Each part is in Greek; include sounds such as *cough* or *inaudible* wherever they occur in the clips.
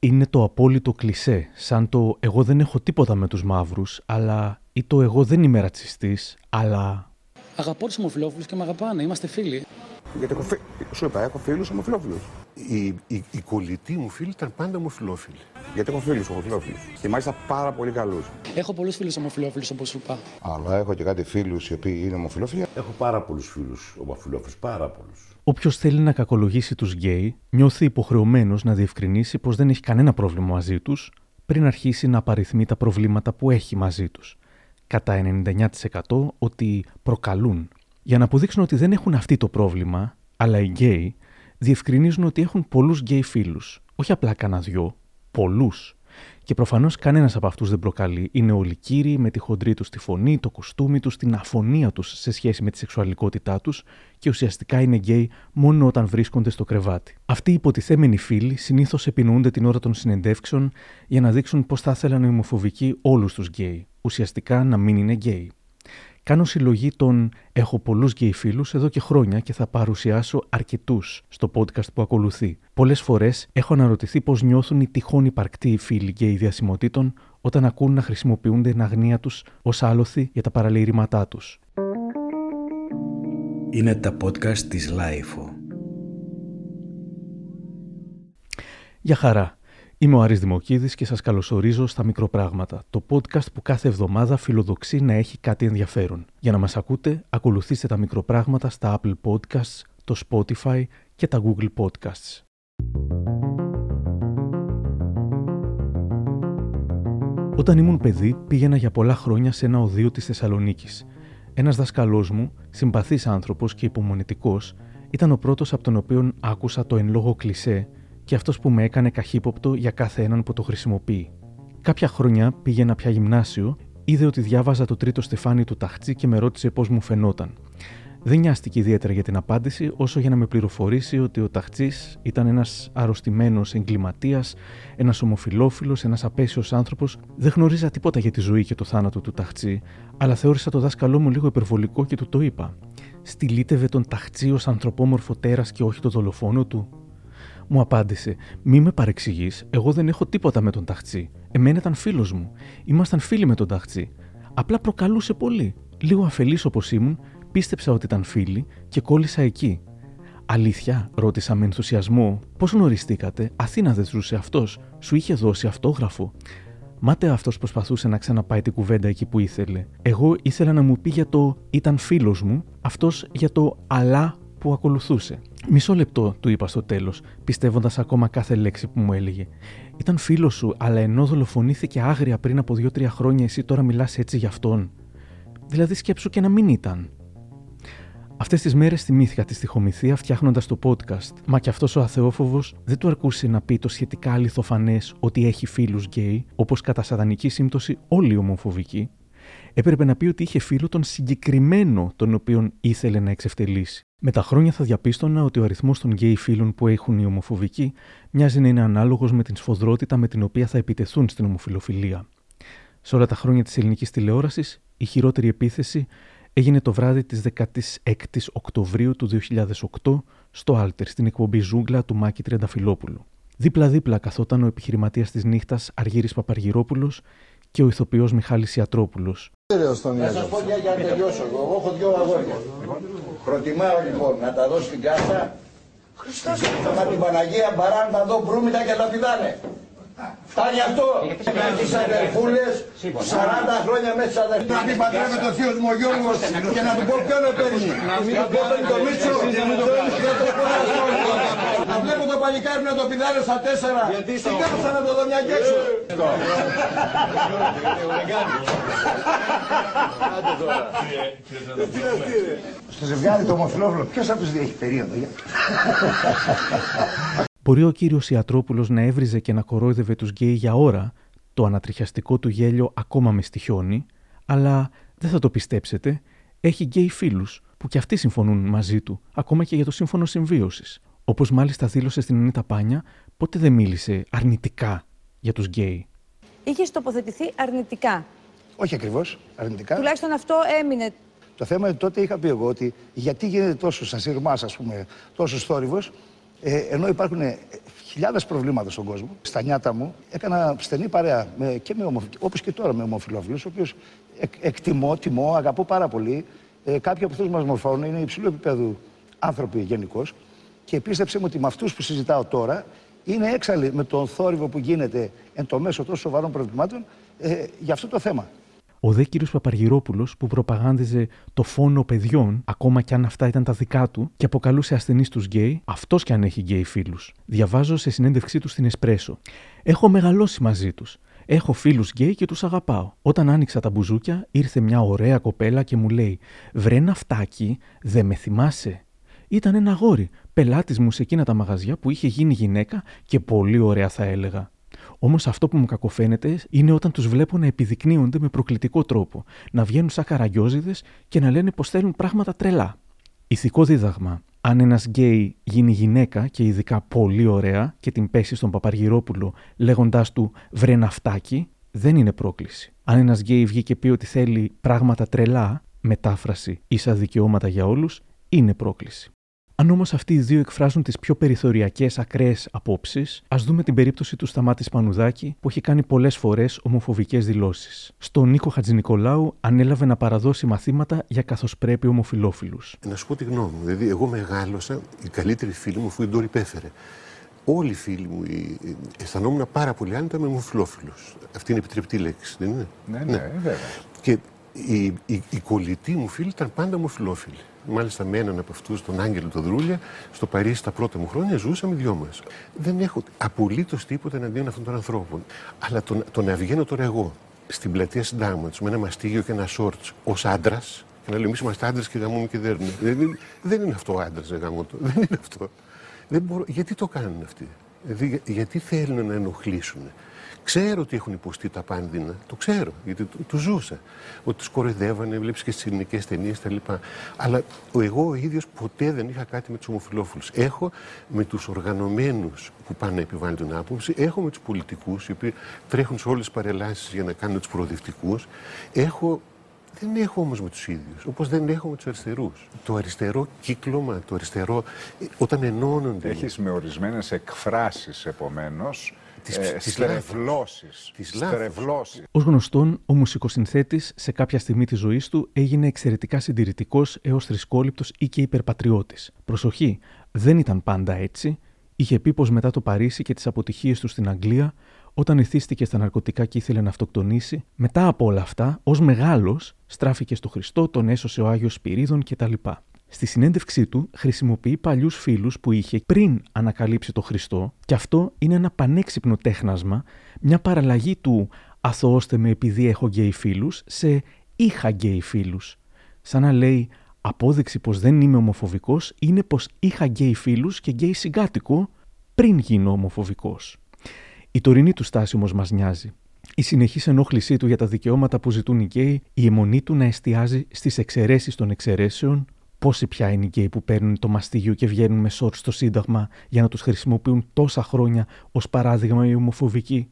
Είναι το απόλυτο κλισέ, σαν το «εγώ δεν έχω τίποτα με τους μαύρους», αλλά ή το «εγώ δεν είμαι ρατσιστής», αλλά... Αγαπώ τους ομοφυλόφιλους και με αγαπάνε. Είμαστε φίλοι. Γιατί έχω, φι- σου είπα, έχω φίλους ομοφυλόφιλους. Οι, οι, οι κολλητοί μου φίλοι ήταν πάντα ομοφυλόφιλοι. Γιατί έχω φίλους ομοφυλόφιλους. Και μάλιστα πάρα πολύ καλούς. Έχω πολλούς φίλους ομοφυλόφιλους, όπως σου είπα. Αλλά έχω και κάτι φίλους οι οποίοι είναι ομοφυλόφιλοι. Έχω πάρα πολλούς φίλους ομοφυλόφιλους. Πάρα πολλούς. Όποιος θέλει να κακολογήσει τους γκέι, νιώθει υποχρεωμένος να διευκρινίσει πως δεν έχει κανένα πρόβλημα μαζί τους πριν αρχίσει να απαριθμεί τα προβλήματα που έχει μαζί τους. Κατά 99% ότι προκαλούν. Για να αποδείξουν ότι δεν έχουν αυτή το πρόβλημα, αλλά οι γκέι διευκρινίζουν ότι έχουν πολλούς γκέι φίλους. Όχι απλά κανένα δυο, πολλούς. Και προφανώς κανένας από αυτούς δεν προκαλεί. Είναι όλοι κύριοι με τη χοντρή τους τη φωνή, το κοστούμι τους, την αφωνία τους σε σχέση με τη σεξουαλικότητά τους και ουσιαστικά είναι γκέι μόνο όταν βρίσκονται στο κρεβάτι. Αυτοί οι υποτιθέμενοι φίλοι συνήθως επινοούνται την ώρα των συνεντεύξεων για να δείξουν πώς θα ήθελαν οι ομοφοβικοί όλους τους γκέι. Ουσιαστικά να μην είναι γκέι. Κάνω συλλογή των Έχω πολλούς γκέι φίλους εδώ και χρόνια και θα παρουσιάσω αρκετούς στο podcast που ακολουθεί. Πολλές φορές έχω αναρωτηθεί πώς νιώθουν οι τυχόν υπαρκτοί φίλοι γκέι διασημοτήτων όταν ακούν να χρησιμοποιούνται εν αγνοία τους ως άλοθη για τα παραλήρηματά τους. Είναι τα podcast της LiFO. Γεια χαρά. Είμαι ο Άρης Δημοκίδης και σας καλωσορίζω στα Μικροπράγματα, το podcast που κάθε εβδομάδα φιλοδοξεί να έχει κάτι ενδιαφέρον. Για να μας ακούτε, ακολουθήστε τα Μικροπράγματα στα Apple Podcasts, το Spotify και τα Google Podcasts. Όταν ήμουν παιδί, πήγαινα για πολλά χρόνια σε ένα οδείο της Θεσσαλονίκης. Ένας δασκαλός μου, συμπαθής άνθρωπος και υπομονετικός, ήταν ο πρώτος από τον οποίο άκουσα το εν λόγω κλισέ και αυτός που με έκανε καχύποπτο για κάθε έναν που το χρησιμοποιεί. Κάποια χρόνια πήγαινα πια γυμνάσιο, είδε ότι διάβαζα το τρίτο στεφάνι του ταχτσί και με ρώτησε πώς μου φαινόταν. Δεν νοιάστηκε ιδιαίτερα για την απάντηση, όσο για να με πληροφορήσει ότι ο Ταχτσή ήταν ένας αρρωστημένος εγκληματίας, ένας ομοφυλόφιλος, ένας απέσιος άνθρωπος. Δεν γνωρίζα τίποτα για τη ζωή και το θάνατο του Ταχτσή, αλλά θεώρησα το δάσκαλό μου λίγο υπερβολικό και του το είπα. Στυλίτευε τον Ταχτσή ως ανθρωπόμορφο τέρας και όχι το δολοφόνο του. Μου απάντησε: Μη με παρεξηγείς, εγώ δεν έχω τίποτα με τον Ταχτσή. Εμένα ήταν φίλος μου. Ήμασταν φίλοι με τον Ταχτσή. Απλά προκαλούσε πολύ. Λίγο αφελής όπως ήμουν, πίστεψα ότι ήταν φίλοι και κόλλησα εκεί. Αλήθεια, ρώτησα με ενθουσιασμό. Πώς γνωριστήκατε, Αθήνα δεν ζούσε αυτός, σου είχε δώσει αυτόγραφο. Μάτε αυτός προσπαθούσε να ξαναπάει την κουβέντα εκεί που ήθελε. Εγώ ήθελα να μου πει για το ήταν φίλος μου, αυτός για το αλλά που ακολουθούσε. Μισό λεπτό, του είπα στο τέλος, πιστεύοντας ακόμα κάθε λέξη που μου έλεγε. Ήταν φίλος σου, αλλά ενώ δολοφονήθηκε άγρια πριν από δύο-τρία χρόνια, εσύ τώρα μιλάς έτσι για αυτόν. Δηλαδή, σκέψου και να μην ήταν. Αυτές τις μέρες θυμήθηκα τη στοιχομηθεία φτιάχνοντας το podcast. Μα και αυτός ο αθεόφοβος δεν του αρκούσε να πει το σχετικά αληθοφανές ότι έχει φίλους γκέι, όπως κατά σατανική σύμπτωση όλοι οι ομοφοβικοί. Έπρεπε να πει ότι είχε φίλο τον συγκεκριμένο τον οποίον ήθελε να εξευτελίσει. Με τα χρόνια θα διαπίστωνα ότι ο αριθμός των γκέι φίλων που έχουν οι ομοφοβικοί μοιάζει να είναι ανάλογος με την σφοδρότητα με την οποία θα επιτεθούν στην ομοφιλοφιλία. Σε όλα τα χρόνια της ελληνικής τηλεόρασης, η χειρότερη επίθεση έγινε το βράδυ της 16ης Οκτωβρίου του 2008 στο Alter, στην εκπομπή Ζούγκλα του Μάκη Τριανταφυλόπουλου. Δίπλα-δίπλα καθόταν ο επιχειρηματίας της νύχτας Αργύρης Παπαργυρόπουλος και ο ηθοποιός Μιχάλης Ιατρόπουλος. Να σας πω για να τελειώσω εγώ. Εγώ έχω δύο αγόρια. Προτιμάω λοιπόν να τα δω στην κάσα. Μα την Παναγία Μπαράν να δω μπρούμητα και να πηδάνε. Φτάνει αυτό. Με τις αδερφούλες, 40 χρόνια μέσα στις αδερφούλες. Να μην παντρεύεται ο θείος μου ο Γιώργος και να του πω ποιο με παίρνει. Να μην του πω το Μίτσο. Να βλέπω το παλικάρι να το πηδάνε στα τέσσερα. Στην κάσα να το δω μια και έξω. Στο ζευγάρι το ομοφυλόφιλο, ποιος από τους δύο έχει περίοδο. για- Μπορεί ο κύριος Ιατρόπουλος να έβριζε και να κορόιδευε τους γκέι για ώρα, το ανατριχιαστικό του γέλιο ακόμα με στοιχειώνει, αλλά δεν θα το πιστέψετε, έχει γκέι φίλους που κι αυτοί συμφωνούν μαζί του, ακόμα και για το σύμφωνο συμβίωσης. Όπως μάλιστα δήλωσε στην Ανίτα Πάνια, πότε δεν μίλησε αρνητικά για τους γκέι; είχες τοποθετηθεί αρνητικά. Όχι ακριβώς, αρνητικά. Τουλάχιστον αυτό έμεινε. Το θέμα είναι ότι τότε είχα πει εγώ ότι γιατί γίνεται τόσο σαν σειρμάς, ας πούμε, τόσος θόρυβος, ε, ενώ υπάρχουν ε, χιλιάδες προβλήματα στον κόσμο. Στα νιάτα μου έκανα στενή παρέα με, και με όπως και τώρα με ομοφυλόφιλους, ο οποίος εκ, εκτιμώ, τιμώ, αγαπώ πάρα πολύ. Ε, κάποιοι από αυτούς μας μορφώνουν, είναι υψηλού επίπεδου άνθρωποι γενικώς. Και πίστεψε μου ότι με αυτούς που συζητάω τώρα είναι έξαλλοι με τον θόρυβο που γίνεται εν τω μέσω τόσο σοβαρών προβλημάτων ε, για αυτό το θέμα. Ο δε κύριος Παπαργυρόπουλος, που προπαγάνδιζε το φόνο παιδιών, ακόμα κι αν αυτά ήταν τα δικά του, και αποκαλούσε ασθενείς τους γκέι, αυτός κι αν έχει γκέι φίλους. Διαβάζω σε συνέντευξή τους στην Εσπρέσο. Έχω μεγαλώσει μαζί τους. Έχω φίλους γκέι και τους αγαπάω. Όταν άνοιξα τα μπουζούκια, ήρθε μια ωραία κοπέλα και μου λέει: Βρε ναυτάκι, δεν με θυμάσαι. Ήταν ένα αγόρι, πελάτης μου σε εκείνα τα μαγαζιά που είχε γίνει γυναίκα και πολύ ωραία θα έλεγα. Όμως αυτό που μου κακοφαίνεται είναι όταν τους βλέπω να επιδεικνύονται με προκλητικό τρόπο, να βγαίνουν σαν καραγκιόζηδες και να λένε πως θέλουν πράγματα τρελά. Ηθικό δίδαγμα. Αν ένας γκέι γίνει γυναίκα και ειδικά πολύ ωραία και την πέσει στον Παπαργυρόπουλο λέγοντάς του βρε ναυτάκι, δεν είναι πρόκληση. Αν ένας γκέι βγει και πει ότι θέλει πράγματα τρελά, μετάφραση ίσα δικαιώματα για όλους, είναι πρόκληση. Αν όμως αυτοί οι δύο εκφράζουν τις πιο περιθωριακές ακραίες απόψεις, ας δούμε την περίπτωση του Σταμάτη Πανουδάκη, που έχει κάνει πολλές φορές ομοφοβικές δηλώσεις. Στον Νίκο Χατζηνικολάου ανέλαβε να παραδώσει μαθήματα για καθώς πρέπει ομοφυλόφιλους. Να σου πω τη γνώμη μου. Δηλαδή, εγώ μεγάλωσα, η καλύτερη φίλη μου, αφού η Ντόρι πέφερε. Όλοι οι φίλοι μου οι, αισθανόμουν πάρα πολύ άνετα με ομοφυλόφιλους. Αυτή είναι επιτρεπτή λέξη, δεν είναι; Ναι, ναι, ναι. βέβαια. Και οι, οι, οι κολλητοί μου φίλοι ήταν πάντα ομοφυλόφιλοι. Μάλιστα με έναν από αυτούς, τον Άγγελο τον Δρούλια, στο Παρίσι τα πρώτα μου χρόνια ζούσαμε δυο μας. Δεν έχω απολύτως τίποτα εναντίον αυτών των ανθρώπων. Αλλά το, το να βγαίνω τώρα εγώ στην πλατεία Συντάγματος με ένα μαστίγιο και ένα σορτ ως άντρας και να λέω εμείς είμαστε άντρες και γαμούμε και δέρνουμε. Δεν, δεν είναι αυτό ο άντρας, ρε γαμώτο. *laughs* Δεν είναι αυτό. Δεν μπορώ, γιατί το κάνουν αυτοί; Δηλαδή, γιατί θέλουν να ενοχλήσουν; Ξέρω ότι έχουν υποστεί τα πάνδυνα. Το ξέρω, γιατί το, το ζούσα. Ότι τους κοροϊδεύανε, βλέπεις και στις ελληνικές ταινίες κτλ. Αλλά εγώ ο ίδιος ποτέ δεν είχα κάτι με τους ομοφυλόφιλους. Έχω με τους οργανωμένους που πάνε να επιβάλλουν την άποψη, έχω με τους πολιτικούς, οι οποίοι τρέχουν σε όλες τις παρελάσεις για να κάνουν τους προοδευτικούς. Έχω δεν έχω όμως με τους ίδιους, όπως δεν έχω με τους αριστερούς. Το αριστερό κύκλωμα, το αριστερό. ε, Όταν ενώνονται. Έχεις με ορισμένες εκφράσεις επομένως. Τις- ε, τις στρεβλώσεις. Τις λάθος. Στρεβλώσεις. Ω γνωστόν, ο μουσικοσυνθέτης σε κάποια στιγμή της ζωής του έγινε εξαιρετικά συντηρητικός έως θρησκόληπτος ή και υπερπατριώτης. Προσοχή, δεν ήταν πάντα έτσι. Είχε πει πως μετά το Παρίσι και τις αποτυχίες του στην Αγγλία, όταν εθίστηκε στα ναρκωτικά και ήθελε να αυτοκτονήσει, μετά από όλα αυτά, ως μεγάλος, στράφηκε στο Χριστό, τον έσωσε ο Άγιος Σπυρίδων κτλ. Στη συνέντευξή του χρησιμοποιεί παλιούς φίλους που είχε πριν ανακαλύψει το Χριστό, και αυτό είναι ένα πανέξυπνο τέχνασμα, μια παραλλαγή του αθωώστε με επειδή έχω γκέι φίλους σε είχα γκέι φίλους. Σαν να λέει απόδειξη πως δεν είμαι ομοφοβικός είναι πως είχα γκέι φίλους και γκέι συγκάτοικο πριν γίνω ομοφοβικός. Η τωρινή του στάση όμως μας νοιάζει. Η συνεχής ενόχλησή του για τα δικαιώματα που ζητούν οι γκέι, η εμμονή του να εστιάζει στις εξαιρέσεις των εξαιρέσεων, πόσοι πια είναι οι γκέι που παίρνουν το μαστίγιο και βγαίνουν με σορτ στο Σύνταγμα για να τους χρησιμοποιούν τόσα χρόνια ως παράδειγμα οι ομοφοβικοί;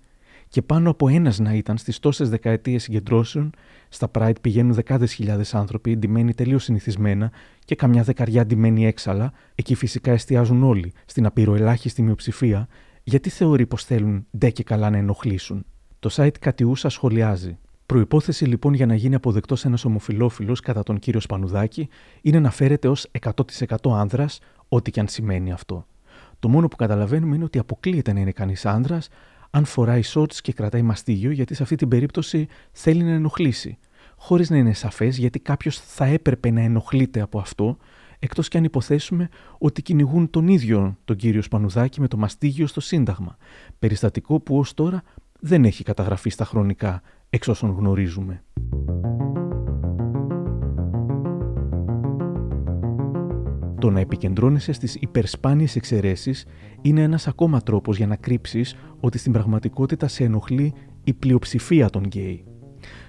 Και πάνω από ένας να ήταν στις τόσες δεκαετίες συγκεντρώσεων, στα Pride πηγαίνουν δεκάδες χιλιάδες άνθρωποι, εντυμένοι τελείως συνηθισμένα και καμιά δεκαριά εντυμένοι έξαλα, εκεί φυσικά εστιάζουν όλοι, στην απειροελάχιστη μειοψηφία, γιατί θεωρεί πως θέλουν ντε και καλά να ενοχλήσουν. Το site Κατιούσα σχολιάζει. Προπόθεση λοιπόν για να γίνει αποδεκτός ένας ομοφυλόφιλος κατά τον κύριο Σπανουδάκη είναι να φέρεται ως 100% άνδρας, ό,τι και αν σημαίνει αυτό. Το μόνο που καταλαβαίνουμε είναι ότι αποκλείεται να είναι κανείς άνδρας αν φοράει shorts και κρατάει μαστίγιο, γιατί σε αυτή την περίπτωση θέλει να ενοχλήσει. Χωρίς να είναι σαφές γιατί κάποιος θα έπρεπε να ενοχλείται από αυτό, εκτός και αν υποθέσουμε ότι κυνηγούν τον ίδιο τον κύριο Σπανουδάκη με το μαστίγιο στο Σύνταγμα. Περιστατικό που ως τώρα δεν έχει καταγραφεί στα χρονικά, εξ όσων γνωρίζουμε. Το να επικεντρώνεσαι στις υπερσπάνιες εξαιρέσεις είναι ένας ακόμα τρόπος για να κρύψεις ότι στην πραγματικότητα σε ενοχλεί η πλειοψηφία των γκέι.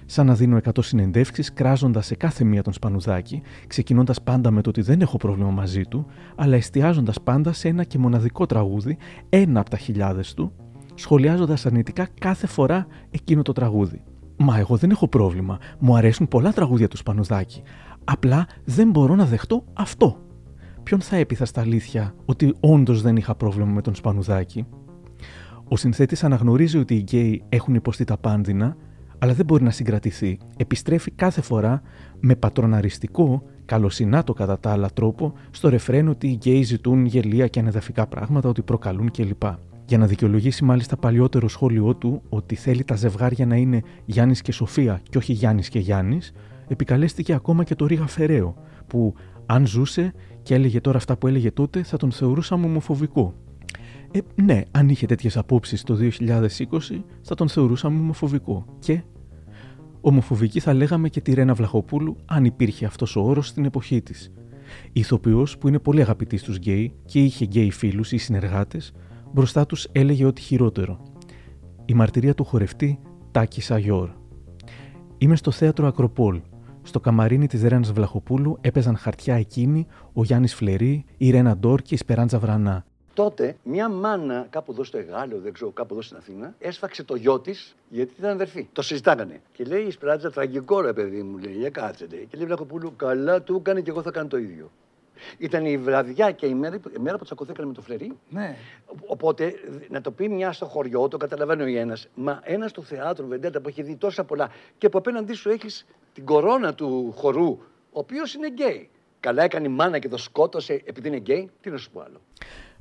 Σαν να δίνω 100 συνεντεύξεις κράζοντας σε κάθε μία τον Σπανουδάκη, ξεκινώντας πάντα με το ότι δεν έχω πρόβλημα μαζί του, αλλά εστιάζοντας πάντα σε ένα και μοναδικό τραγούδι, ένα από τα χιλιάδες του, σχολιάζοντας αρνητικά κάθε φορά εκείνο το τραγούδι. Μα εγώ δεν έχω πρόβλημα. Μου αρέσουν πολλά τραγούδια του Σπανουδάκη. Απλά δεν μπορώ να δεχτώ αυτό. ποιον θα έπειθα στα αλήθεια ότι όντως δεν είχα πρόβλημα με τον Σπανουδάκη; Ο συνθέτης αναγνωρίζει ότι οι γκέι έχουν υποστεί τα πάνδεινα, αλλά δεν μπορεί να συγκρατηθεί. Επιστρέφει κάθε φορά με πατροναριστικό, καλοσυνάτο κατά τα άλλα τρόπο, στο ρεφρέν ότι οι γκέι ζητούν γελοία και ανεδαφικά πράγματα, ότι προκαλούν κλπ. Για να δικαιολογήσει μάλιστα παλιότερο σχόλιο του ότι θέλει τα ζευγάρια να είναι Γιάννης και Σοφία και όχι Γιάννης και Γιάννης, επικαλέστηκε ακόμα και το Ρίγα Φεραίο, που αν ζούσε και έλεγε τώρα αυτά που έλεγε τότε, θα τον θεωρούσαμε ομοφοβικό. Ε, ναι, αν είχε τέτοιες απόψεις το 2020, θα τον θεωρούσαμε ομοφοβικό. Και ομοφοβική θα λέγαμε και τη Ρένα Βλαχοπούλου, αν υπήρχε αυτός ο όρος στην εποχή της. Ηθοποιός που είναι πολύ αγαπητή στους γκέι και είχε γκέι φίλους ή συνεργάτες, μπροστά τους έλεγε ό,τι χειρότερο. Η μαρτυρία του χορευτή Τάκη Σαγιόρ. Είμαι στο θέατρο Ακροπόλ. Στο καμαρίνι της Ρένα Βλαχοπούλου έπαιζαν χαρτιά εκείνη, ο Γιάννης Φλερή, η Ρένα Ντόρ και η Σπεράντζα Βρανά. Τότε μια μάνα κάπου εδώ στο Εγάλεο, δεν ξέρω, κάπου εδώ στην Αθήνα, έσφαξε το γιο της γιατί ήταν αδερφή. Το συζητάγανε. Και λέει η Σπράτζα, τραγικό ρε παιδί μου, λέει, για κάτσε. Λέει. Και λέει Βλαχοπούλου, καλά του έκανε και εγώ θα κάνω το ίδιο. Ήταν η βραδιά και η μέρα, η μέρα που τσακωθήκανε με το φλερί. Ναι. Οπότε να το πει μια στο χωριό, το καταλαβαίνει ο ένα. Μα ένας στο θέατρο, βεντέτα που έχει δει τόσα πολλά και που απέναντί σου έχεις την κορώνα του χορού, ο οποίος είναι γκέι. Καλά έκανε η μάνα και το σκότωσε επειδή είναι γκέι. Τι να σου πω άλλο.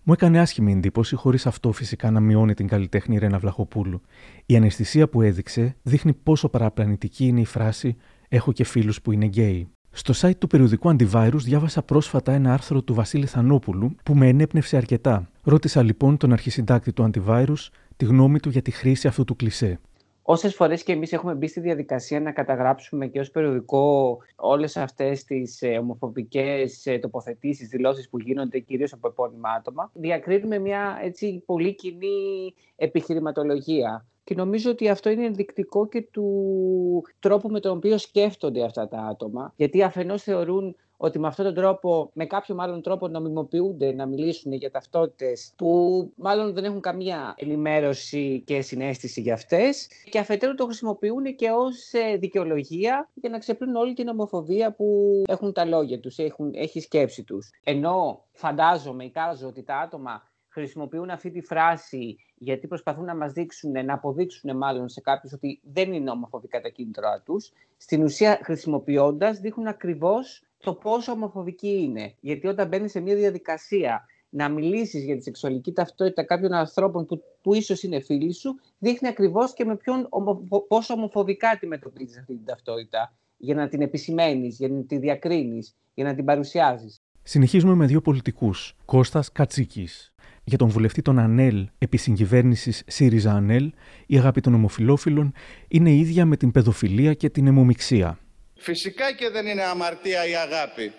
Μου έκανε άσχημη εντύπωση, χωρίς αυτό φυσικά να μειώνει την καλλιτέχνη Ρένα Βλαχοπούλου. Η αναισθησία που έδειξε δείχνει πόσο παραπλανητική είναι η φράση Έχω και φίλους που είναι γκέι. Στο site του περιοδικού Antivirus διάβασα πρόσφατα ένα άρθρο του Βασίλη Θανόπουλου που με ενέπνευσε αρκετά. Ρώτησα λοιπόν τον αρχισυντάκτη του Antivirus τη γνώμη του για τη χρήση αυτού του κλισέ. Όσες φορές και εμείς έχουμε μπει στη διαδικασία να καταγράψουμε και ως περιοδικό όλες αυτές τις ε, ομοφοβικές ε, τοποθετήσεις, δηλώσεις που γίνονται κυρίως από επώνυμα άτομα, διακρίνουμε μια έτσι πολύ κοινή επιχειρηματολογία. Και νομίζω ότι αυτό είναι ενδεικτικό και του τρόπου με τον οποίο σκέφτονται αυτά τα άτομα. Γιατί αφενός θεωρούν ότι με αυτόν τον τρόπο, με κάποιο μάλλον τρόπο νομιμοποιούνται να μιλήσουν για ταυτότητες που μάλλον δεν έχουν καμία ενημέρωση και συνέστηση για αυτές και αφετέρου το χρησιμοποιούν και ως ε, δικαιολογία για να ξεπλύνουν όλη την ομοφοβία που έχουν τα λόγια τους, έχουν, έχει σκέψη τους. Ενώ φαντάζομαι, εικάζω ότι τα άτομα χρησιμοποιούν αυτή τη φράση γιατί προσπαθούν να μας δείξουν, να αποδείξουν μάλλον σε κάποιους ότι δεν είναι ομοφοβικά τα κίνητρά τους, στην ουσία χρησιμοποιώντας δείχνουν ακριβώς το πόσο ομοφοβική είναι. Γιατί όταν μπαίνεις σε μια διαδικασία να μιλήσεις για τη σεξουαλική ταυτότητα κάποιων ανθρώπων που, που ίσως είναι φίλοι σου, δείχνει ακριβώς και με ποιον ομοφο, πόσο ομοφοβικά αντιμετωπίζεις αυτή την ταυτότητα για να την επισημαίνεις, για να τη διακρίνεις, για να την παρουσιάζεις. Συνεχίζουμε με δύο πολιτικούς, Κώστας Κατσίκης. Για τον βουλευτή των ΑΝΕΛ επί συγκυβέρνησης ΣΥΡΙΖΑ ΑΝΕΛ, η αγάπη των ομοφυλόφιλων είναι ίδια με την παιδοφιλία και την αιμομιξία. Φυσικά και δεν είναι αμαρτία η αγάπη.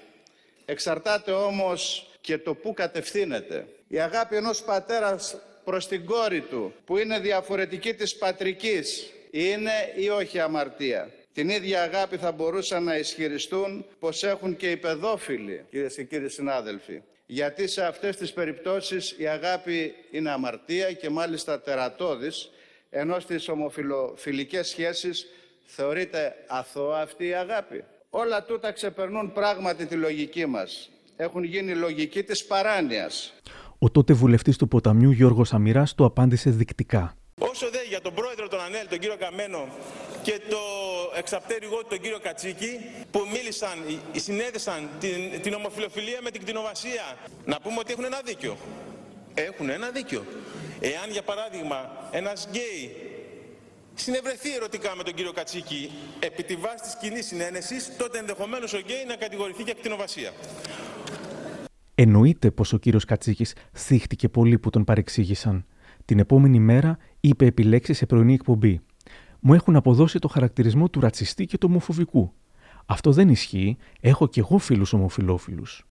Εξαρτάται όμως και το πού κατευθύνεται. Η αγάπη ενός πατέρας προς την κόρη του, που είναι διαφορετική της πατρικής, είναι ή όχι αμαρτία. Την ίδια αγάπη θα μπορούσαν να ισχυριστούν πως έχουν και οι παιδόφιλοι, κυρίες και κύριοι συνάδελφοι. Γιατί σε αυτές τις περιπτώσεις η αγάπη είναι αμαρτία και μάλιστα τερατώδης, ενώ στις ομοφιλοφιλικές σχέσεις Θεωρείται αθώα αυτή η αγάπη. Όλα τούτα ξεπερνούν πράγματι τη λογική μας. Έχουν γίνει λογική της παράνοιας. Ο τότε βουλευτής του ποταμιού Γιώργος Αμυράς το απάντησε δεικτικά. Όσο δε για τον πρόεδρο των ΑΝΕΛ, τον κύριο Καμένο, και το εξαπτέρυγό τον κύριο Κατσίκη, που μίλησαν, συνέδεσαν την, την ομοφυλοφιλία με την κτηνοβασία, να πούμε ότι έχουν ένα δίκιο. Έχουν ένα δίκιο. Εάν, για παράδειγμα, ένας γκέι συνευρεθεί ερωτικά με τον κύριο Κατσίκη επί τη βάση της κοινής συναίνεσης, τότε ενδεχομένως ο γκέι να κατηγορηθεί για κτηνοβασία. Εννοείται πως ο κύριος Κατσίκης θίχτηκε πολύ που τον παρεξήγησαν. Την επόμενη μέρα είπε επί λέξει σε πρωινή εκπομπή. Μου έχουν αποδώσει το χαρακτηρισμό του ρατσιστή και του ομοφοβικού. Αυτό δεν ισχύει, έχω κι εγώ φίλους ομοφιλόφιλους.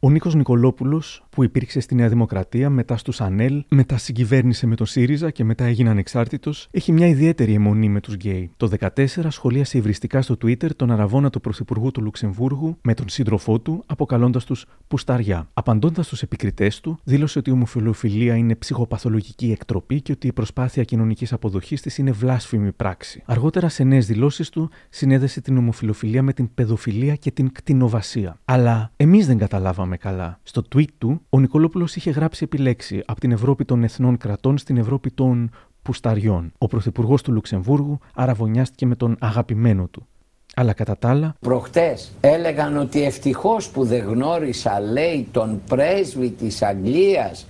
Ο Νίκος Νικολόπουλος, που υπήρξε στη Νέα Δημοκρατία, μετά στους Ανέλ, μετά συγκυβέρνησε με τον ΣΥΡΙΖΑ και μετά έγινε ανεξάρτητος, έχει μια ιδιαίτερη αιμονή με τους γκέι. Το 2014 σχολίασε υβριστικά στο Twitter τον αραβόνα του Πρωθυπουργού του Λουξεμβούργου με τον σύντροφό του, αποκαλώντας τους πουσταριά. Απαντώντας στους επικριτές του, δήλωσε ότι η ομοφιλοφιλία είναι ψυχοπαθολογική εκτροπή και ότι η προσπάθεια κοινωνικής αποδοχής της είναι βλάσφημη πράξη. Αργότερα, σε νέες δηλώσεις του, συνέδεσε την ομοφιλοφιλία με την παιδοφιλία και την κτηνοβασία. Αλλά εμείς δεν καταλάβαμε θυμάμαι καλά. Στο tweet του, ο Νικολόπουλος είχε γράψει επιλέξει από την Ευρώπη των Εθνών Κρατών στην Ευρώπη των Πουσταριών. Ο Πρωθυπουργός του Λουξεμβούργου αραβωνιάστηκε με τον αγαπημένο του. Αλλά κατά τα άλλα. Προχτές έλεγαν ότι ευτυχώς που δεν γνώρισα, λέει, τον πρέσβη της Αγγλίας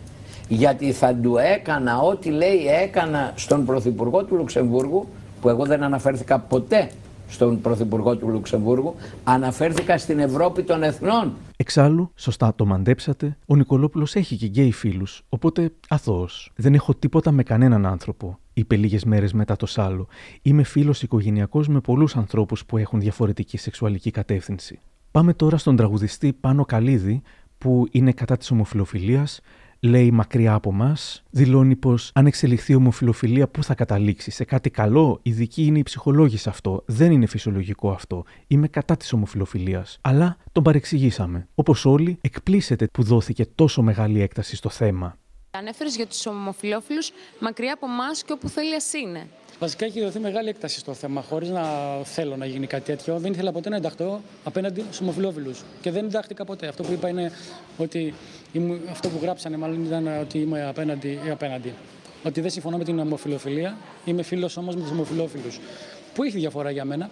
γιατί θα του έκανα ό,τι λέει έκανα στον Πρωθυπουργό του Λουξεμβούργου που εγώ δεν αναφέρθηκα ποτέ στον Πρωθυπουργό του Λουξεμβούργου, αναφέρθηκα στην Ευρώπη των Εθνών. Εξάλλου, σωστά το μαντέψατε, ο Νικολόπουλος έχει και γκέι φίλους, οπότε αθώος. Δεν έχω τίποτα με κανέναν άνθρωπο, είπε λίγες μέρες μετά το Σάλο. Είμαι φίλος οικογενειακός με πολλούς ανθρώπους που έχουν διαφορετική σεξουαλική κατεύθυνση. Πάμε τώρα στον τραγουδιστή Πάνο Καλίδη, που είναι κατά της ομοφιλοφιλίας, λέει μακριά από μας, δηλώνει πως αν εξελιχθεί η ομοφιλοφιλία, πού θα καταλήξει, σε κάτι καλό. Ειδική είναι οι ψυχολόγοι σε αυτό. Δεν είναι φυσιολογικό αυτό. Είμαι κατά της ομοφιλοφιλίας. Αλλά τον παρεξηγήσαμε. Όπως όλοι, εκπλήσεται που δόθηκε τόσο μεγάλη έκταση στο θέμα. Ανέφερες για τους ομοφιλόφιλους μακριά από εμάς και όπου θέλει ας είναι. Βασικά έχει δοθεί μεγάλη έκταση στο θέμα, χωρίς να θέλω να γίνει κάτι τέτοιο. Δεν ήθελα ποτέ να ενταχθώ απέναντι στους ομοφυλόφιλου. Και δεν εντάχθηκα ποτέ. Αυτό που είπα είναι ότι. αυτό που γράψανε μάλλον ήταν ότι είμαι απέναντι ή απέναντι. Ότι δεν συμφωνώ με την ομοφιλοφιλία. Είμαι φίλος όμως με τους ομοφυλόφιλου. Που έχει διαφορά για μένα.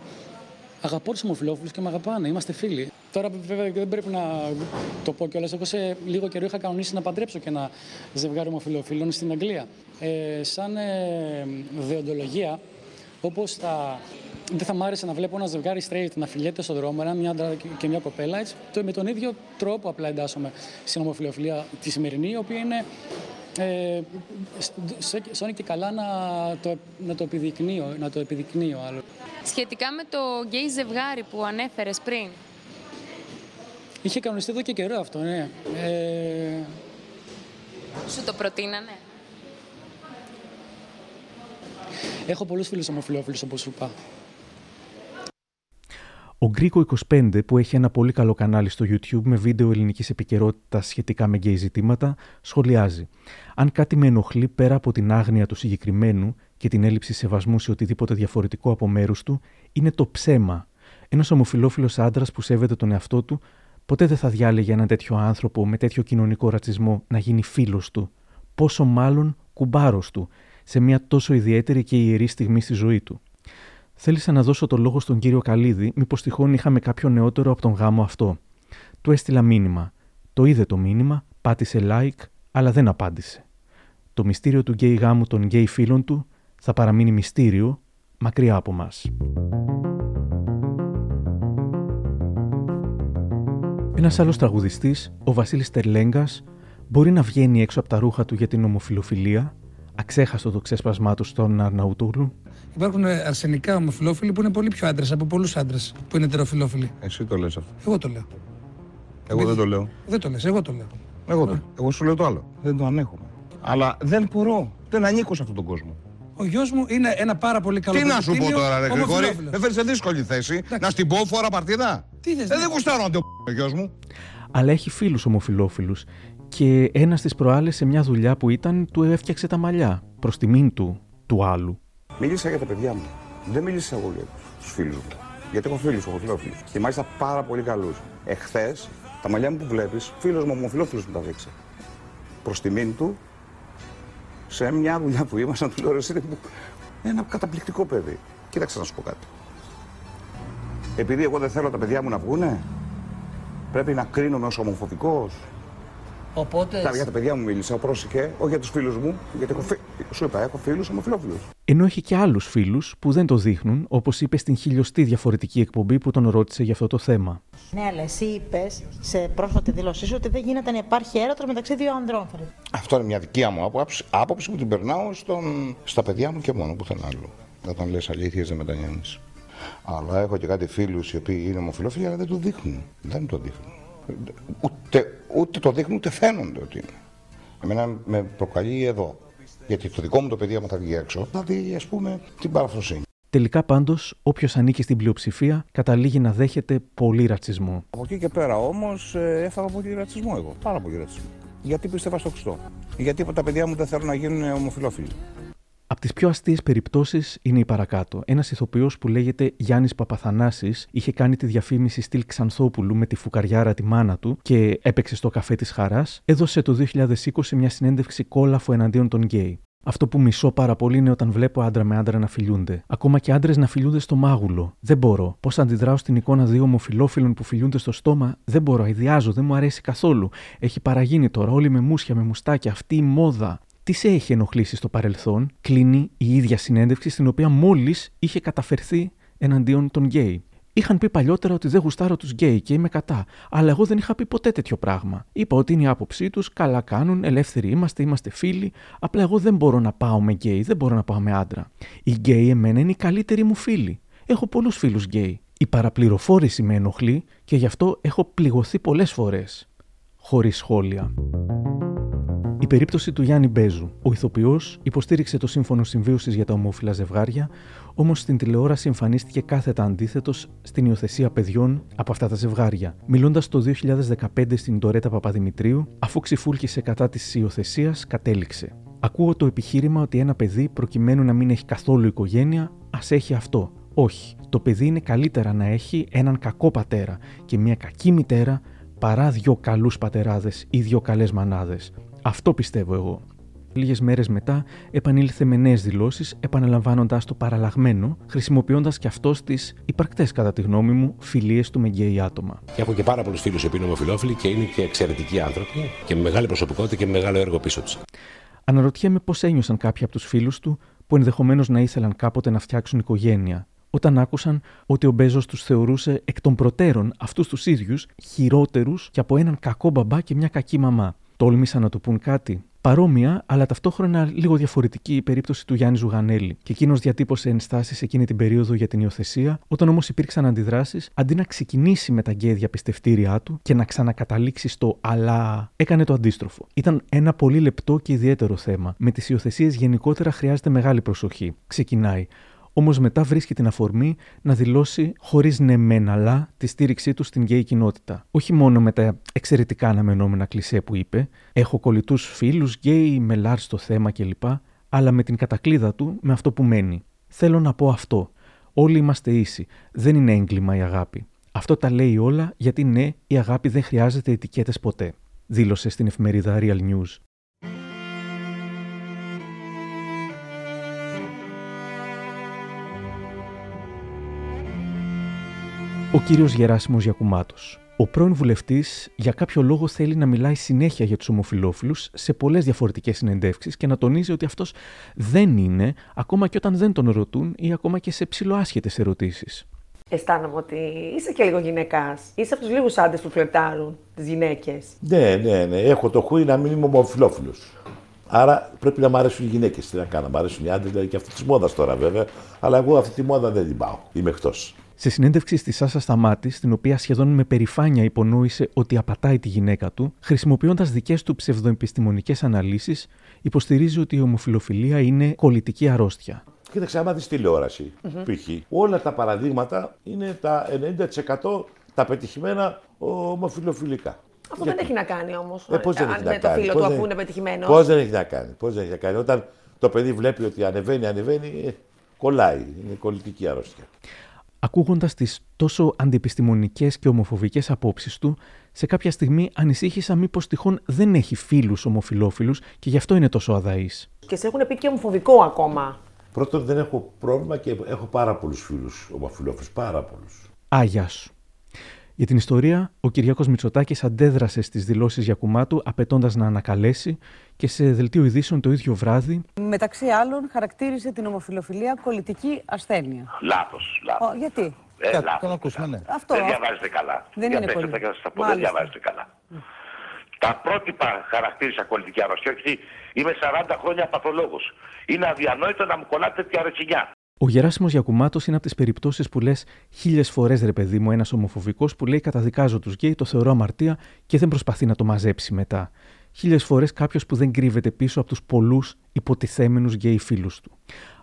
Αγαπώ τους ομοφυλόφιλου και με αγαπάνε. Είμαστε φίλοι. Τώρα βέβαια δεν πρέπει να το πω κιόλας. Εγώ σε λίγο καιρό είχα κανονίσει να παντρέψω και ένα ζευγάρι ομοφυλοφίλων στην Αγγλία. Ε, σαν ε, δεοντολογία, όπως θα. Δεν θα μ' άρεσε να βλέπω ένα ζευγάρι straight να φιλιέται στον δρόμο, ένα μια άντρα και μια κοπέλα. Έτσι, το, με τον ίδιο τρόπο απλά εντάσσομαι στην ομοφιλοφιλία τη σημερινή, η οποία είναι ε, σώνει και καλά να το, να το επιδεικνύω, να το επιδεικνύω άλλο. Σχετικά με το γκέι ζευγάρι που ανέφερες πριν. Είχε κανονιστεί εδώ και καιρό αυτό, ναι. Ε... Σου το προτείνανε; Έχω πολλούς φίλους ομοφυλόφιλους, όπως σου είπα. Ο Γκρίκο 25, που έχει ένα πολύ καλό κανάλι στο YouTube με βίντεο ελληνικής επικαιρότητας σχετικά με γκέι ζητήματα, σχολιάζει. Αν κάτι με ενοχλεί πέρα από την άγνοια του συγκεκριμένου και την έλλειψη σεβασμού σε οτιδήποτε διαφορετικό από μέρους του, είναι το ψέμα. Ένας ομοφυλόφιλος άντρας που σέβεται τον εαυτό του, ποτέ δεν θα διάλεγε έναν τέτοιο άνθρωπο με τέτοιο κοινωνικό ρατσισμό να γίνει φίλος του. Πόσο μάλλον κουμπάρος του, σε μια τόσο ιδιαίτερη και ιερή στιγμή στη ζωή του. Θέλησα να δώσω το λόγο στον κύριο Καλίδη, μήπως τυχόν είχαμε κάποιο νεότερο από τον γάμο αυτό. Του έστειλα μήνυμα. Το είδε το μήνυμα, πάτησε like, αλλά δεν απάντησε. Το μυστήριο του γκέι γάμου των γκέι φίλων του θα παραμείνει μυστήριο μακριά από μας. Ένας άλλος τραγουδιστής, ο Βασίλης Τερλέγκας, μπορεί να βγαίνει έξω από τα ρούχα του για την ομοφιλοφιλία, αξέχαστο το ξέσπασμά του στον Αρναούτογλου. Υπάρχουν αρσενικά ομοφιλόφιλοι που είναι πολύ πιο άντρες από πολλούς άντρες που είναι τεροφιλόφιλοι. Εσύ το λες αυτό. Εγώ το λέω. Εγώ δεν το λέω. Δεν το λες, εγώ το λέω. Εγώ, το, εγώ σου λέω το άλλο. Δεν το ανέχομαι. Αλλά δεν μπορώ. Δεν ανήκω σε αυτόν τον κόσμο. Ο γιος μου είναι ένα πάρα πολύ καλό Τι να σου πω τώρα, Ρε Γρηγόρη, με φέρει σε δύσκολη θέση. Να στην πω φορά παρτίδα. Τι θες, ε, δεν γουστάρω να το ο γιος μου. Αλλά έχει φίλους ομοφυλόφιλους και ένας στι προάλλες σε μια δουλειά που ήταν του έφτιαξε τα μαλλιά προς τιμήν του, του άλλου. Μίλησα για τα παιδιά μου. Δεν μίλησα εγώ για τους φίλους μου. Γιατί έχω φίλους ομοφυλόφιλους. Και μάλιστα πάρα πολύ καλούς. Εχθές τα μαλλιά μου που βλέπεις, φίλος μου ομοφυλόφιλος μου τα δείξε. Προς τιμήν του, σε μια δουλειά που ήμασταν, του λέω εσύ ένα καταπληκτικό παιδί. Κοίταξε να σου πω κάτι. Επειδή εγώ δεν θέλω τα παιδιά μου να βγούνε, πρέπει να κρίνομαι ως ομοφοβικός. Οπότε... Τα, για τα παιδιά μου μίλησα, πρόσεχε, όχι για τους φίλους μου, γιατί έχω φι... σου είπα, έχω φίλους ομοφυλόφιλους. Ενώ έχει και άλλους φίλους που δεν το δείχνουν, όπως είπες στην χιλιοστή διαφορετική εκπομπή που τον ρώτησε για αυτό το θέμα. Ναι, αλλά εσύ είπες σε πρόσφατη δήλωσή σου ότι δεν γίνεται να υπάρχει έρωτα μεταξύ δύο ανδρών. Αυτό είναι μια δικιά μου άποψη, άποψη που την περνάω στον... στα παιδιά μου και μόνο, πουθενά άλλο. Όταν λες αλήθεια, δεν μετανιώνεις. Αλλά έχω και κάτι φίλους οι οποίοι είναι ομοφυλόφιλοι, αλλά δεν το δείχνουν. Δεν το δείχνουν. Ούτε, ούτε το δείχνουν, ούτε φαίνονται ότι είναι. Εμένα με προκαλεί εδώ. Γιατί το δικό μου το παιδί, άμα θα βγει έξω, θα δει, ας πούμε, την παραφροσύνη. Τελικά πάντως, όποιος ανήκει στην πλειοψηφία καταλήγει να δέχεται πολύ ρατσισμό. Από εκεί και πέρα όμως έφαγα πολύ ρατσισμό εγώ. Πάρα πολύ ρατσισμό. Γιατί πίστευα στο Χριστό. Γιατί τα παιδιά μου δεν θέλουν να γίνουν ομοφυλόφιλοι. Από τις πιο αστείες περιπτώσεις είναι η παρακάτω. Ένας ηθοποιός που λέγεται Γιάννης Παπαθανάσης είχε κάνει τη διαφήμιση στυλ Ξανθόπουλου με τη φουκαριάρα τη μάνα του και έπαιξε στο καφέ της Χαράς, έδωσε το 2020 μια συνέντευξη κόλαφο εναντίον των γκέι. Αυτό που μισώ πάρα πολύ είναι όταν βλέπω άντρα με άντρα να φιλιούνται. Ακόμα και άντρες να φιλιούνται στο μάγουλο. Δεν μπορώ. Πώς αντιδράω στην εικόνα δύο ομοφυλόφιλων που φιλιούνται στο στόμα, δεν μπορώ. Αηδιάζω, δεν μου αρέσει καθόλου. Έχει παραγίνει τώρα όλοι με μούσια, με μουστάκια. Αυτή η μόδα. Τι σε έχει ενοχλήσει στο παρελθόν, κλείνει η ίδια συνέντευξη στην οποία μόλις είχε καταφερθεί εναντίον των γκέι. Είχαν πει παλιότερα ότι δεν γουστάρω τους γκέι και είμαι κατά. Αλλά εγώ δεν είχα πει ποτέ τέτοιο πράγμα. Είπα ότι είναι η άποψή τους, καλά κάνουν, ελεύθεροι είμαστε, είμαστε φίλοι. Απλά εγώ δεν μπορώ να πάω με γκέι, δεν μπορώ να πάω με άντρα. Οι γκέι εμένα είναι οι καλύτεροι μου φίλοι. Έχω πολλούς φίλους γκέι. Η παραπληροφόρηση με ενοχλεί και γι' αυτό έχω πληγωθεί πολλές φορές. Χωρίς σχόλια. Η περίπτωση του Γιάννη Μπέζου. Ο ηθοποιός υποστήριξε το σύμφωνο συμβίωσης για τα ομόφυλα ζευγάρια, όμως στην τηλεόραση εμφανίστηκε κάθετα αντίθετος στην υιοθεσία παιδιών από αυτά τα ζευγάρια. Μιλώντας το 2015 στην Τωρέτα Παπαδημητρίου, αφού ξυφούλκησε κατά της υιοθεσίας, κατέληξε. Ακούω το επιχείρημα ότι ένα παιδί, προκειμένου να μην έχει καθόλου οικογένεια, ας έχει αυτό. Όχι. Το παιδί είναι καλύτερα να έχει έναν κακό πατέρα και μια κακή μητέρα παρά δύο καλούς πατεράδες ή δύο καλές μανάδες. Αυτό πιστεύω εγώ. Λίγες μέρες μετά επανήλθε με νέες δηλώσεις, επαναλαμβάνοντα το παραλλαγμένο, χρησιμοποιώντας και αυτός τις υπαρκτές, κατά τη γνώμη μου, φιλίες του με γκέι άτομα. Και έχω και πάρα πολλούς φίλους που είναι ομοφυλόφιλοι και είναι και εξαιρετικοί άνθρωποι και με μεγάλη προσωπικότητα και με μεγάλο έργο πίσω τους. Αναρωτιέμαι πώς ένιωσαν κάποιοι από τους φίλους του που ενδεχομένως να ήθελαν κάποτε να φτιάξουν οικογένεια, όταν άκουσαν ότι ο Μπέζος τους θεωρούσε εκ των προτέρων αυτούς τους ίδιους χειρότερους και από έναν κακό μπαμπά και μια κακή μαμά. Τόλμησαν να του πούν κάτι. Παρόμοια, αλλά ταυτόχρονα λίγο διαφορετική η περίπτωση του Γιάννη Ζουγανέλη. Και εκείνος διατύπωσε ενστάσεις εκείνη την περίοδο για την υιοθεσία, όταν όμως υπήρξαν αντιδράσεις, αντί να ξεκινήσει με τα γκέδια πιστευτήριά του και να ξανακαταλήξει στο αλλά, έκανε το αντίστροφο. Ήταν ένα πολύ λεπτό και ιδιαίτερο θέμα. Με τις υιοθεσίες γενικότερα χρειάζεται μεγάλη προσοχή. Ξεκινάει όμως μετά βρίσκει την αφορμή να δηλώσει χωρίς ναι μεν αλλά τη στήριξή του στην γκέι κοινότητα. Όχι μόνο με τα εξαιρετικά αναμενόμενα κλισέ που είπε, έχω κολλητούς φίλους γκέι είμαι large στο θέμα κλπ, αλλά με την κατακλείδα του με αυτό που μένει. Θέλω να πω αυτό. Όλοι είμαστε ίσοι. Δεν είναι έγκλημα η αγάπη. Αυτό τα λέει όλα γιατί ναι, η αγάπη δεν χρειάζεται ετικέτες ποτέ, δήλωσε στην εφημερίδα Real News. Ο κύριος Γεράσιμος Γιακουμάτος. Ο πρώην βουλευτής για κάποιο λόγο θέλει να μιλάει συνέχεια για τους ομοφυλόφιλους σε πολλές διαφορετικές συνεντεύξεις και να τονίζει ότι αυτός δεν είναι, ακόμα και όταν δεν τον ρωτούν ή ακόμα και σε ψηλοάσχετε ερωτήσεις. Αισθάνομαι ότι είσαι και λίγο γυναικάς. Είσαι από τους λίγους άντρες που φλερτάρουν τις γυναίκες. Ναι, ναι, ναι. Έχω το χούι να μην είμαι ομοφυλόφιλος. Άρα πρέπει να μ' αρέσουν οι γυναίκες. Τι να κάνω, μ' αρέσουν οι άντρες, δηλαδή και αυτή της μόδας τώρα βέβαια. Αλλά εγώ αυτή τη μόδα δεν την πάω. Είμαι εκτός. Σε συνέντευξη στη Σάσα Σταμάτη, στην οποία σχεδόν με περηφάνεια υπονόησε ότι απατάει τη γυναίκα του, χρησιμοποιώντας δικές του ψευδοεπιστημονικές αναλύσεις, υποστηρίζει ότι η ομοφιλοφιλία είναι κολλητική αρρώστια. Κοίταξε, άμα δεις τηλεόραση, mm-hmm. π.χ., όλα τα παραδείγματα είναι τα 90% τα πετυχημένα ομοφιλοφιλικά. Αυτό δεν έχει να κάνει όμως. Ε, πώς δεν έχει με να το φίλο του, αφού είναι πετυχημένος. Πώς δεν έχει να κάνει; Πώς δεν έχει να κάνει; Όταν το παιδί βλέπει ότι ανεβαίνει, ανεβαίνει, ε, κολλάει. Είναι κολλητική αρρώστια. Ακούγοντας τις τόσο αντιεπιστημονικές και ομοφοβικές απόψεις του, σε κάποια στιγμή ανησύχησα μήπως τυχόν δεν έχει φίλους ομοφυλόφιλου και γι' αυτό είναι τόσο αδαής. Και σε έχουν πει και ομοφοβικό ακόμα. Πρώτον, δεν έχω πρόβλημα και έχω πάρα πολλούς φίλους ομοφυλόφιλου. Πάρα πολλούς. Άγιας σου. Για την ιστορία, ο Κυριάκος Μητσοτάκης αντέδρασε στις δηλώσεις Γιακουμάτου, απαιτώντας να ανακαλέσει και σε δελτίο ειδήσεων το ίδιο βράδυ. Μεταξύ άλλων, χαρακτήρισε την ομοφιλοφιλία κολλητική ασθένεια. Λάθος. Λάθος. γιατί; Ε, Κάτι, λάθος. ακούσουμε, ναι. Αυτό, δεν διαβάζετε καλά. Δεν Για είναι πολύ. Θα σας τα πω, δεν διαβάζετε καλά. Τα πρότυπα χαρακτήρισα κολλητική αρρωσία, γιατί είμαι 40 χρόνια παθολόγος. Είναι αδιανόητο να μου κολλάτε τέτοια ρετσινιά. Ο Γεράσιμος Γιακουμάτος είναι από τις περιπτώσεις που λες χίλιες φορές ρε παιδί μου, ένας ομοφοβικός που λέει καταδικάζω τους γκέι, το θεωρώ αμαρτία και δεν προσπαθεί να το μαζέψει μετά. Χίλιες φορές κάποιος που δεν κρύβεται πίσω από τους πολλούς υποτιθέμενους γκέι φίλους του.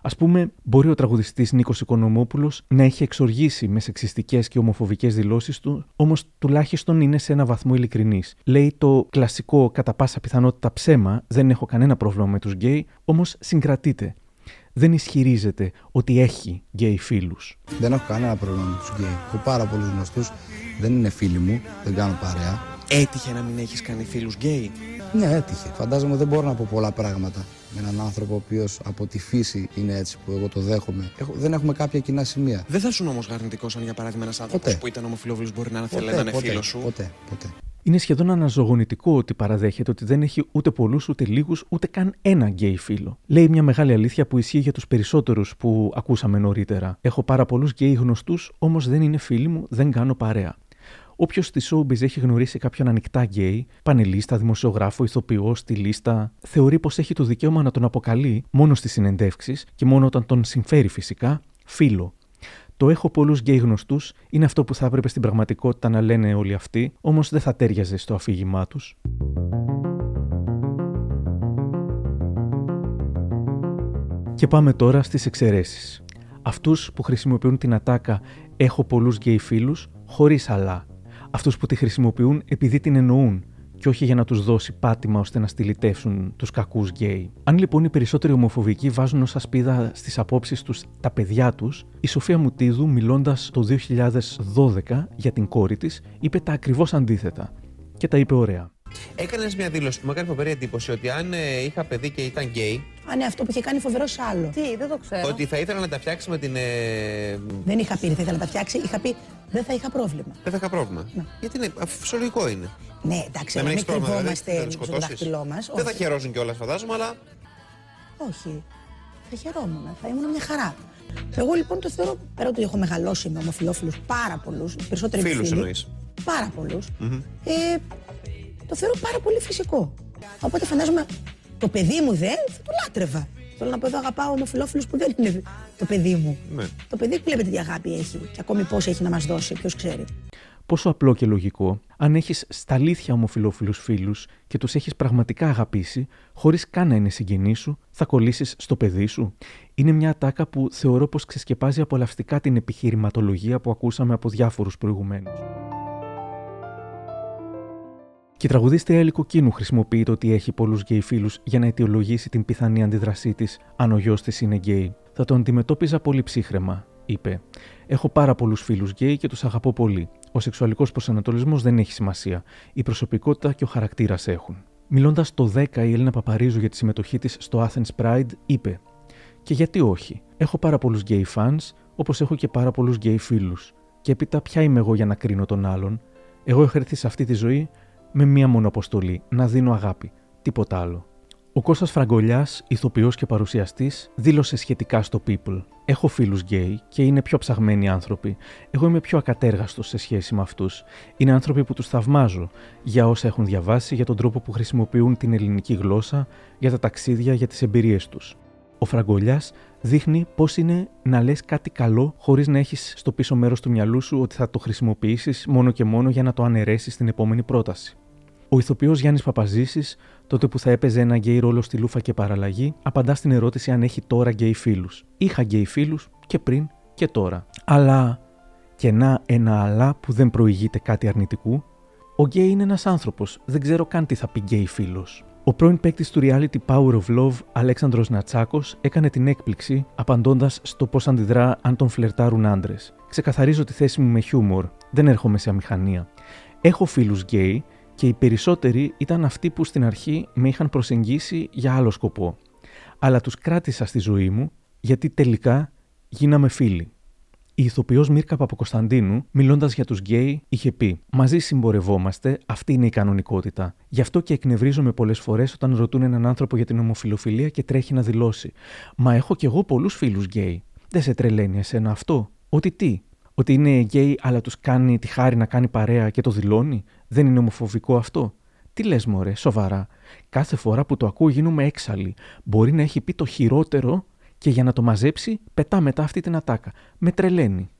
Α πούμε, μπορεί ο τραγουδιστής Νίκος Οικονομόπουλος να έχει εξοργίσει με σεξιστικές και ομοφοβικές δηλώσεις του, όμως τουλάχιστον είναι σε ένα βαθμό ειλικρινής. Λέει το κλασικό κατά πάσα πιθανότητα ψέμα, δεν έχω κανένα πρόβλημα με τους γκέι, όμως συγκρατείται. Δεν ισχυρίζεται ότι έχει γκέι φίλους. Δεν έχω κανένα πρόβλημα με τους γκέι. Έχω πάρα πολλούς γνωστούς. Δεν είναι φίλοι μου, δεν κάνω παρέα. Έτυχε να μην έχεις κάνει φίλους γκέι; Ναι, έτυχε. Φαντάζομαι δεν μπορώ να πω πολλά πράγματα με έναν άνθρωπο ο οποίος από τη φύση είναι έτσι που εγώ το δέχομαι. Έχω, δεν έχουμε κάποια κοινά σημεία. Δεν θα 'σουν όμως αρνητικός αν για παράδειγμα ένας άνθρωπος Ποτέ. που ήταν ομοφυλόφιλος μπορεί να είναι θέλει Ποτέ, να είναι ποτέ, φίλος σου; Ποτέ, ποτέ. Είναι σχεδόν αναζωογονητικό ότι παραδέχεται ότι δεν έχει ούτε πολλούς, ούτε λίγους, ούτε καν ένα γκέι φίλο. Λέει μια μεγάλη αλήθεια που ισχύει για τους περισσότερους που ακούσαμε νωρίτερα. Έχω πάρα πολλούς γκέι γνωστούς, όμως δεν είναι φίλοι μου, δεν κάνω παρέα. Όποιος στη showbiz έχει γνωρίσει κάποιον ανοιχτά γκέι, πανελίστα, δημοσιογράφο, ηθοποιό, στιλίστα, θεωρεί πως έχει το δικαίωμα να τον αποκαλεί μόνο στις συνεντεύξεις και μόνο όταν τον συμφέρει φυσικά, φίλο. Το έχω πολλούς γκέι γνωστούς είναι αυτό που θα έπρεπε στην πραγματικότητα να λένε όλοι αυτοί, όμως δεν θα ταίριαζε στο αφήγημά τους. Και πάμε τώρα στις εξαιρέσεις. Αυτούς που χρησιμοποιούν την ατάκα «έχω πολλούς γκέι φίλους» χωρίς αλλά. Αυτούς που τη χρησιμοποιούν επειδή την εννοούν και όχι για να τους δώσει πάτημα ώστε να στηλιτεύσουν τους κακούς γκέι. Αν λοιπόν οι περισσότεροι ομοφοβικοί βάζουν ως ασπίδα στις απόψεις τους τα παιδιά τους, η Σοφία Μουτίδου μιλώντας το 2012 για την κόρη της είπε τα ακριβώς αντίθετα. Και τα είπε ωραία. Έκανες μια δήλωση που μου έκανε φοβερή εντύπωση ότι αν ε, είχα παιδί και ήταν γκέι, Α, ναι, αυτό που είχε κάνει φοβερό άλλο. Τι, δεν το ξέρω. ότι θα ήθελα να τα φτιάξει με την. Ε, Δεν είχα πει, δεν θα ήθελα να τα φτιάξει. Είχα πει, δεν θα είχα πρόβλημα. δεν θα είχα πρόβλημα. Γιατί είναι, αφού φυσιολογικό είναι. Ναι, εντάξει, Να να μην μην έχεις πρόβλημα, δηλαδή, κρυβόμαστε να τους στο σκοτώσεις. δάχτυλό μας. Δεν θα χαιρόζουν κιόλας, φαντάζομαι, αλλά. Όχι. Θα χαιρόμουν, θα ήμουν μια χαρά. Εγώ λοιπόν το θεωρώ, πέρα ότι έχω μεγαλώσει με ομοφυλόφιλους πάρα πολλούς, περισσότεροι Φίλους φίλοι, εννοείς. Πάρα πολλούς. Ε, το θεωρώ πάρα πολύ φυσικό. Οπότε φαντάζομαι το παιδί μου δεν, θα το λάτρευα. Θέλω να πω εδώ αγαπάω ομοφυλόφιλους που δεν είναι το παιδί μου. Ναι. Το παιδί βλέπετε τι αγάπη έχει και ακόμη πώς έχει να μας δώσει, ποιος ξέρει. Πόσο απλό και λογικό, αν έχεις στα αλήθεια ομοφυλόφιλους φίλους και τους έχεις πραγματικά αγαπήσει, χωρίς καν να είναι συγγενεί σου, θα κολλήσεις στο παιδί σου. Είναι μια ατάκα που θεωρώ πως ξεσκεπάζει απολαυστικά την επιχειρηματολογία που ακούσαμε από διάφορους προηγουμένους. Και η τραγουδίστρια Έλλη Κοκκίνου χρησιμοποιεί το ότι έχει πολλούς γκέι φίλους για να αιτιολογήσει την πιθανή αντίδρασή της αν ο γιος της είναι γκέι. Θα τον αντιμετώπιζα πολύ ψύχραιμα, είπε. Έχω πάρα πολλούς φίλους γκέι και τους αγαπώ πολύ. Ο σεξουαλικός προσανατολισμός δεν έχει σημασία. Η προσωπικότητα και ο χαρακτήρας έχουν. Μιλώντας το 10 η Έλενα Παπαρίζου για τη συμμετοχή της στο Athens Pride, είπε: Και γιατί όχι. Έχω πάρα πολλούς γκέι fans, όπως έχω και πάρα πολλούς γκέι φίλους. Και έπειτα, ποια είμαι εγώ για να κρίνω τον άλλον; Εγώ έχω έρθει σε αυτή τη ζωή με μία μόνο αποστολή: να δίνω αγάπη. Τίποτα άλλο. Ο Κώστας Φραγκολιάς, ηθοποιός και παρουσιαστής, δήλωσε σχετικά στο People. Έχω φίλους γκέι και είναι πιο ψαγμένοι άνθρωποι. Εγώ είμαι πιο ακατέργαστος σε σχέση με αυτούς. Είναι άνθρωποι που τους θαυμάζω για όσα έχουν διαβάσει, για τον τρόπο που χρησιμοποιούν την ελληνική γλώσσα, για τα ταξίδια, για τις εμπειρίες τους. Ο Φραγκολιάς δείχνει πώς είναι να λες κάτι καλό χωρίς να έχεις στο πίσω μέρος του μυαλού σου ότι θα το χρησιμοποιήσεις μόνο και μόνο για να το αναιρέσεις στην επόμενη πρόταση. Ο ηθοποιός Γιάννης Παπαζήσης, τότε που θα έπαιζε ένα γκέι ρόλο στη Λούφα και Παραλλαγή, απαντά στην ερώτηση αν έχει τώρα γκέι φίλους. Είχα γκέι φίλους και πριν και τώρα. Αλλά, και να ένα αλλά που δεν προηγείται κάτι αρνητικού, ο γκέι είναι ένας άνθρωπος, δεν ξέρω καν τι θα πει γκέι φίλος. Ο πρώην παίκτης του reality Power of Love, Αλέξανδρος Νατσάκος, έκανε την έκπληξη απαντώντας στο πώς αντιδρά αν τον φλερτάρουν άντρες. Ξεκαθαρίζω τη θέση μου με χιούμορ, δεν έρχομαι σε αμηχανία. Έχω φίλους γκέι και οι περισσότεροι ήταν αυτοί που στην αρχή με είχαν προσεγγίσει για άλλο σκοπό. Αλλά τους κράτησα στη ζωή μου γιατί τελικά γίναμε φίλοι. Η ηθοποιός Μίρκα Παπακωνσταντίνου, μιλώντας για τους γκέι, είχε πει: Μαζί συμπορευόμαστε, αυτή είναι η κανονικότητα. Γι' αυτό και εκνευρίζομαι πολλές φορές όταν ρωτούν έναν άνθρωπο για την ομοφυλοφιλία και τρέχει να δηλώσει: Μα έχω κι εγώ πολλούς φίλους γκέι. Δεν σε τρελαίνει εσένα αυτό; Ότι τι, ότι είναι γκέι αλλά τους κάνει τη χάρη να κάνει παρέα και το δηλώνει; Δεν είναι ομοφοβικό αυτό; Τι λες μωρέ, σοβαρά. Κάθε φορά που το ακούω γίνομαι έξαλλη. Μπορεί να έχει πει το χειρότερο και για να το μαζέψει πετά μετά αυτή την ατάκα. Με τρελαίνει.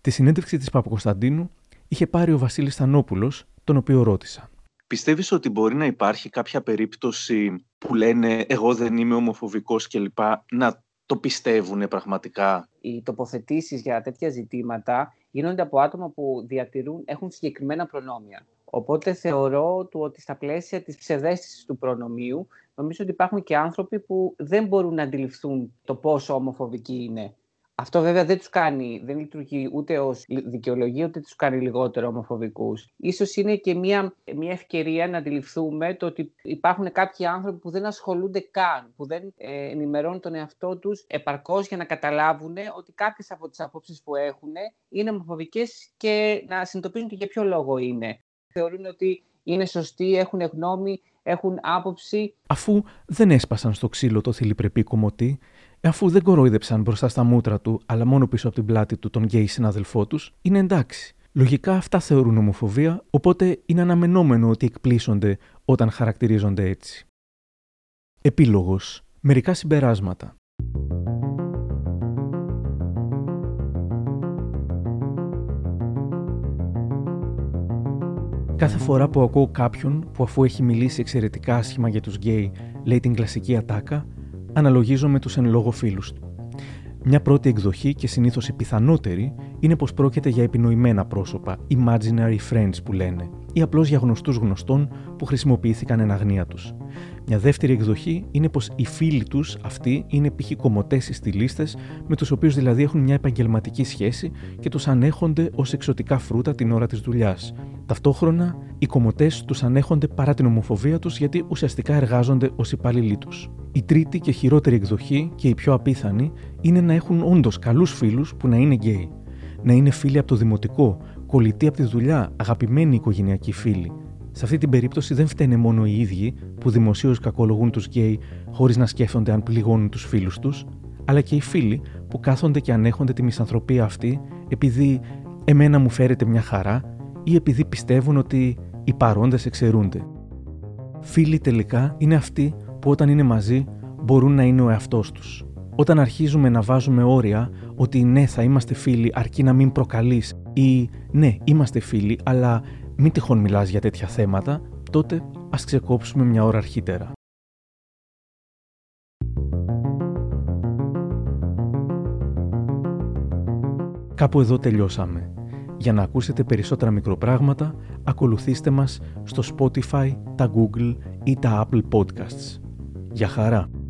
Τη συνέντευξη της Παπακοσταντίνου είχε πάρει ο Βασίλης Θανόπουλος, τον οποίο ρώτησα. Πιστεύεις ότι μπορεί να υπάρχει κάποια περίπτωση που λένε εγώ δεν είμαι ομοφοβικός κλπ. να το πιστεύουν πραγματικά; Οι τοποθετήσεις για τέτοια ζητήματα γίνονται από άτομα που διατηρούν, έχουν συγκεκριμένα προνόμια. Οπότε θεωρώ του ότι στα πλαίσια της ψευδέστησης του προνομίου νομίζω ότι υπάρχουν και άνθρωποι που δεν μπορούν να αντιληφθούν το πόσο ομοφοβικοί είναι. Αυτό βέβαια δεν τους κάνει, δεν λειτουργεί ούτε ως δικαιολογία, ούτε τους κάνει λιγότερο ομοφοβικούς. Ίσως είναι και μια, μια ευκαιρία να αντιληφθούμε το ότι υπάρχουν κάποιοι άνθρωποι που δεν ασχολούνται καν, που δεν ε, ενημερώνουν τον εαυτό τους επαρκώς για να καταλάβουν ότι κάποιες από τις απόψεις που έχουν είναι ομοφοβικές και να συνειδητοποιήσουν και για ποιο λόγο είναι. Θεωρούν ότι είναι σωστοί, έχουν γνώμη, έχουν άποψη. Αφού δεν έσπασαν στο ξύλο το θηλυπρεπή κομμωτή, αφού δεν κορόιδεψαν μπροστά στα μούτρα του, αλλά μόνο πίσω από την πλάτη του τον γκέι συναδελφό τους, είναι εντάξει. Λογικά αυτά θεωρούν ομοφοβία, οπότε είναι αναμενόμενο ότι εκπλήσονται όταν χαρακτηρίζονται έτσι. Επίλογος. Μερικά συμπεράσματα. Κάθε φορά που ακούω κάποιον που αφού έχει μιλήσει εξαιρετικά άσχημα για τους γκέι λέει την κλασική ατάκα, αναλογίζω με τους εν λόγω φίλους του. Μια πρώτη εκδοχή και συνήθως η πιθανότερη είναι πως πρόκειται για επινοημένα πρόσωπα, imaginary friends που λένε, ή απλώς για γνωστούς γνωστών που χρησιμοποιήθηκαν εν αγνία τους. Μια δεύτερη εκδοχή είναι πως οι φίλοι τους αυτοί είναι π.χ. κομμωτές στυλίστε, με τους οποίους δηλαδή έχουν μια επαγγελματική σχέση και τους ανέχονται ως εξωτικά φρούτα την ώρα της δουλειάς. Ταυτόχρονα, οι κομμωτές τους ανέχονται παρά την ομοφοβία τους γιατί ουσιαστικά εργάζονται ως υπάλληλοι τους. Η τρίτη και χειρότερη εκδοχή και η πιο απίθανη είναι να έχουν όντως καλούς φίλους που να είναι γκέι. Να είναι φίλοι από το δημοτικό, κολλητοί από τη δουλειά, αγαπημένοι οικογενειακοί φίλοι. Σε αυτή την περίπτωση δεν φταίνε μόνο οι ίδιοι που δημοσίως κακολογούν τους γκέι χωρίς να σκέφτονται αν πληγώνουν τους φίλους τους, αλλά και οι φίλοι που κάθονται και ανέχονται τη μισανθρωπία αυτή επειδή εμένα μου φέρεται μια χαρά ή επειδή πιστεύουν ότι οι παρόντες εξαιρούνται. Φίλοι τελικά είναι αυτοί που όταν είναι μαζί μπορούν να είναι ο εαυτός τους. Όταν αρχίζουμε να βάζουμε όρια ότι ναι, θα είμαστε φίλοι αρκεί να μην προκαλείς ή ναι, είμαστε φίλοι, αλλά μην τυχόν μιλάς για τέτοια θέματα, τότε ας ξεκόψουμε μια ώρα αρχίτερα. Κάπου εδώ τελειώσαμε. Για να ακούσετε περισσότερα μικροπράγματα, ακολουθήστε μας στο Spotify, τα Google ή τα Apple Podcasts. Για χαρά!